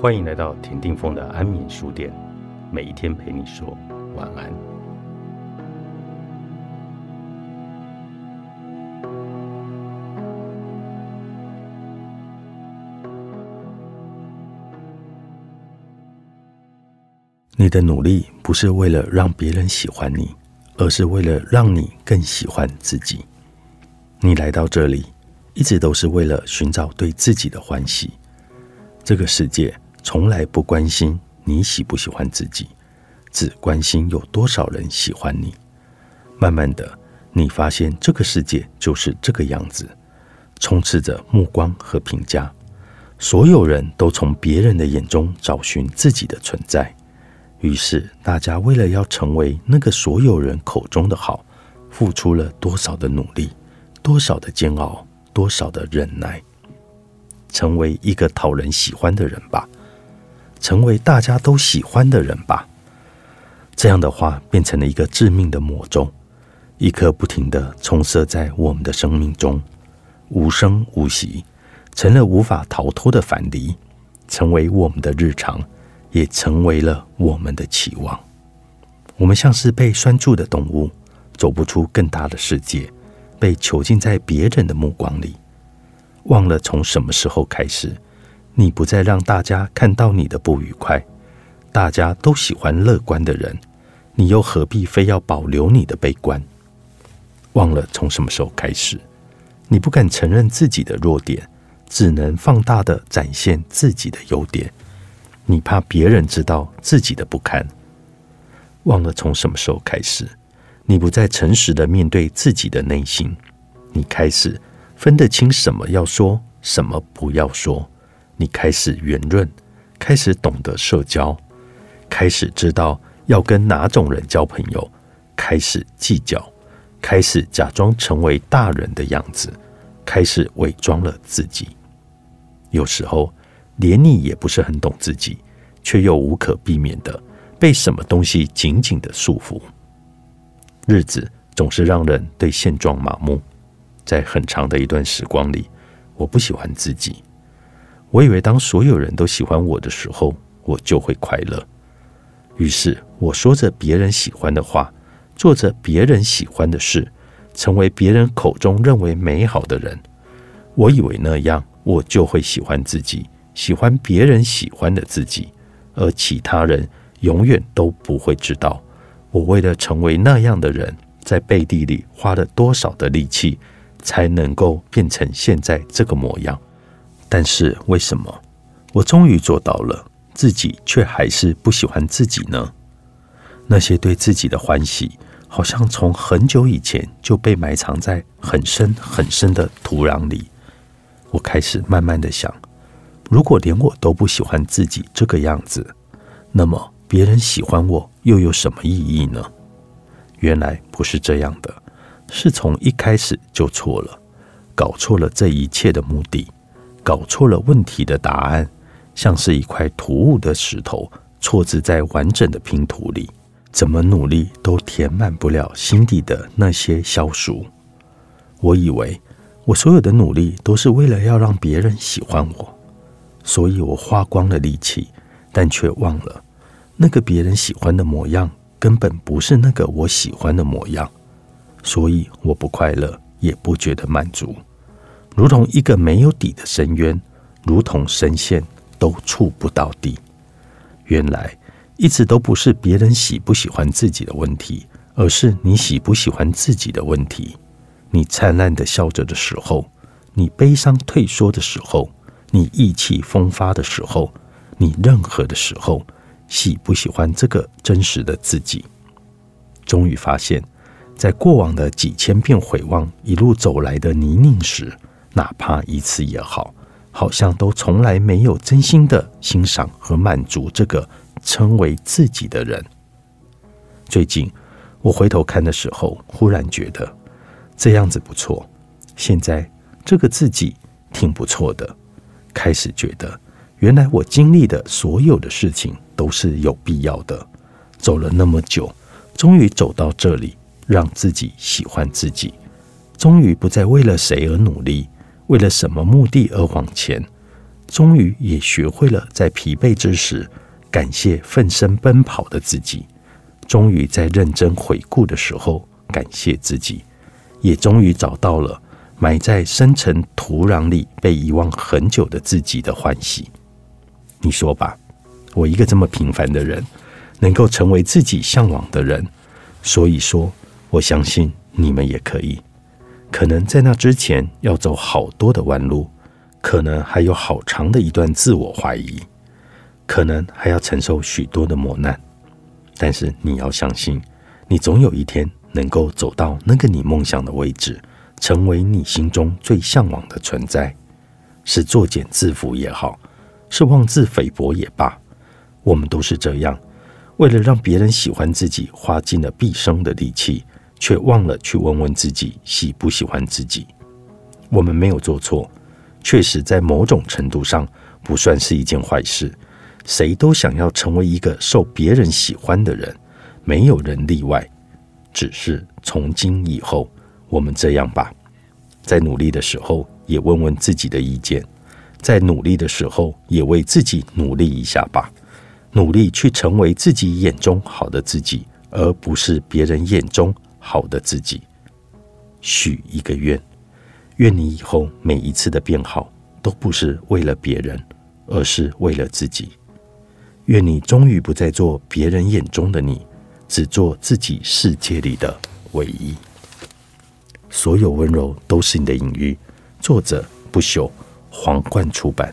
欢迎来到田定峰的安眠书店，每一天陪你说晚安。你的努力不是为了让别人喜欢你，而是为了让你更喜欢自己。你来到这里，一直都是为了寻找对自己的欢喜。这个世界。从来不关心你喜不喜欢自己，只关心有多少人喜欢你。慢慢的，你发现这个世界就是这个样子，充斥着目光和评价。所有人都从别人的眼中找寻自己的存在，于是大家为了要成为那个所有人口中的好，付出了多少的努力，多少的煎熬，多少的忍耐，成为一个讨人喜欢的人吧。成为大家都喜欢的人吧。这样的话，变成了一个致命的魔咒，一颗不停的充射在我们的生命中，无声无息，成了无法逃脱的反离，成为我们的日常，也成为了我们的期望。我们像是被拴住的动物，走不出更大的世界，被囚禁在别人的目光里，忘了从什么时候开始。你不再让大家看到你的不愉快，大家都喜欢乐观的人，你又何必非要保留你的悲观？忘了从什么时候开始，你不敢承认自己的弱点，只能放大的展现自己的优点。你怕别人知道自己的不堪。忘了从什么时候开始，你不再诚实的面对自己的内心，你开始分得清什么要说，什么不要说。你开始圆润，开始懂得社交，开始知道要跟哪种人交朋友，开始计较，开始假装成为大人的样子，开始伪装了自己。有时候，连你也不是很懂自己，却又无可避免的被什么东西紧紧的束缚。日子总是让人对现状麻木。在很长的一段时光里，我不喜欢自己。我以为当所有人都喜欢我的时候，我就会快乐。于是我说着别人喜欢的话，做着别人喜欢的事，成为别人口中认为美好的人。我以为那样我就会喜欢自己，喜欢别人喜欢的自己，而其他人永远都不会知道我为了成为那样的人，在背地里花了多少的力气，才能够变成现在这个模样。但是为什么我终于做到了，自己却还是不喜欢自己呢？那些对自己的欢喜，好像从很久以前就被埋藏在很深很深的土壤里。我开始慢慢的想：如果连我都不喜欢自己这个样子，那么别人喜欢我又有什么意义呢？原来不是这样的，是从一开始就错了，搞错了这一切的目的。搞错了问题的答案，像是一块突兀的石头，错置在完整的拼图里，怎么努力都填满不了心底的那些消暑。我以为我所有的努力都是为了要让别人喜欢我，所以我花光了力气，但却忘了那个别人喜欢的模样根本不是那个我喜欢的模样，所以我不快乐，也不觉得满足。如同一个没有底的深渊，如同深陷都触不到底。原来一直都不是别人喜不喜欢自己的问题，而是你喜不喜欢自己的问题。你灿烂的笑着的时候，你悲伤退缩的时候，你意气风发的时候，你任何的时候，喜不喜欢这个真实的自己？终于发现，在过往的几千遍回望一路走来的泥泞时。哪怕一次也好，好像都从来没有真心的欣赏和满足这个称为自己的人。最近我回头看的时候，忽然觉得这样子不错。现在这个自己挺不错的，开始觉得原来我经历的所有的事情都是有必要的。走了那么久，终于走到这里，让自己喜欢自己，终于不再为了谁而努力。为了什么目的而往前？终于也学会了在疲惫之时感谢奋身奔跑的自己，终于在认真回顾的时候感谢自己，也终于找到了埋在深层土壤里被遗忘很久的自己的欢喜。你说吧，我一个这么平凡的人，能够成为自己向往的人，所以说，我相信你们也可以。可能在那之前要走好多的弯路，可能还有好长的一段自我怀疑，可能还要承受许多的磨难。但是你要相信，你总有一天能够走到那个你梦想的位置，成为你心中最向往的存在。是作茧自缚也好，是妄自菲薄也罢，我们都是这样，为了让别人喜欢自己，花尽了毕生的力气。却忘了去问问自己喜不喜欢自己。我们没有做错，确实在某种程度上不算是一件坏事。谁都想要成为一个受别人喜欢的人，没有人例外。只是从今以后，我们这样吧：在努力的时候，也问问自己的意见；在努力的时候，也为自己努力一下吧。努力去成为自己眼中好的自己，而不是别人眼中。好的自己，许一个愿，愿你以后每一次的变好，都不是为了别人，而是为了自己。愿你终于不再做别人眼中的你，只做自己世界里的唯一。所有温柔都是你的隐喻。作者不朽，皇冠出版。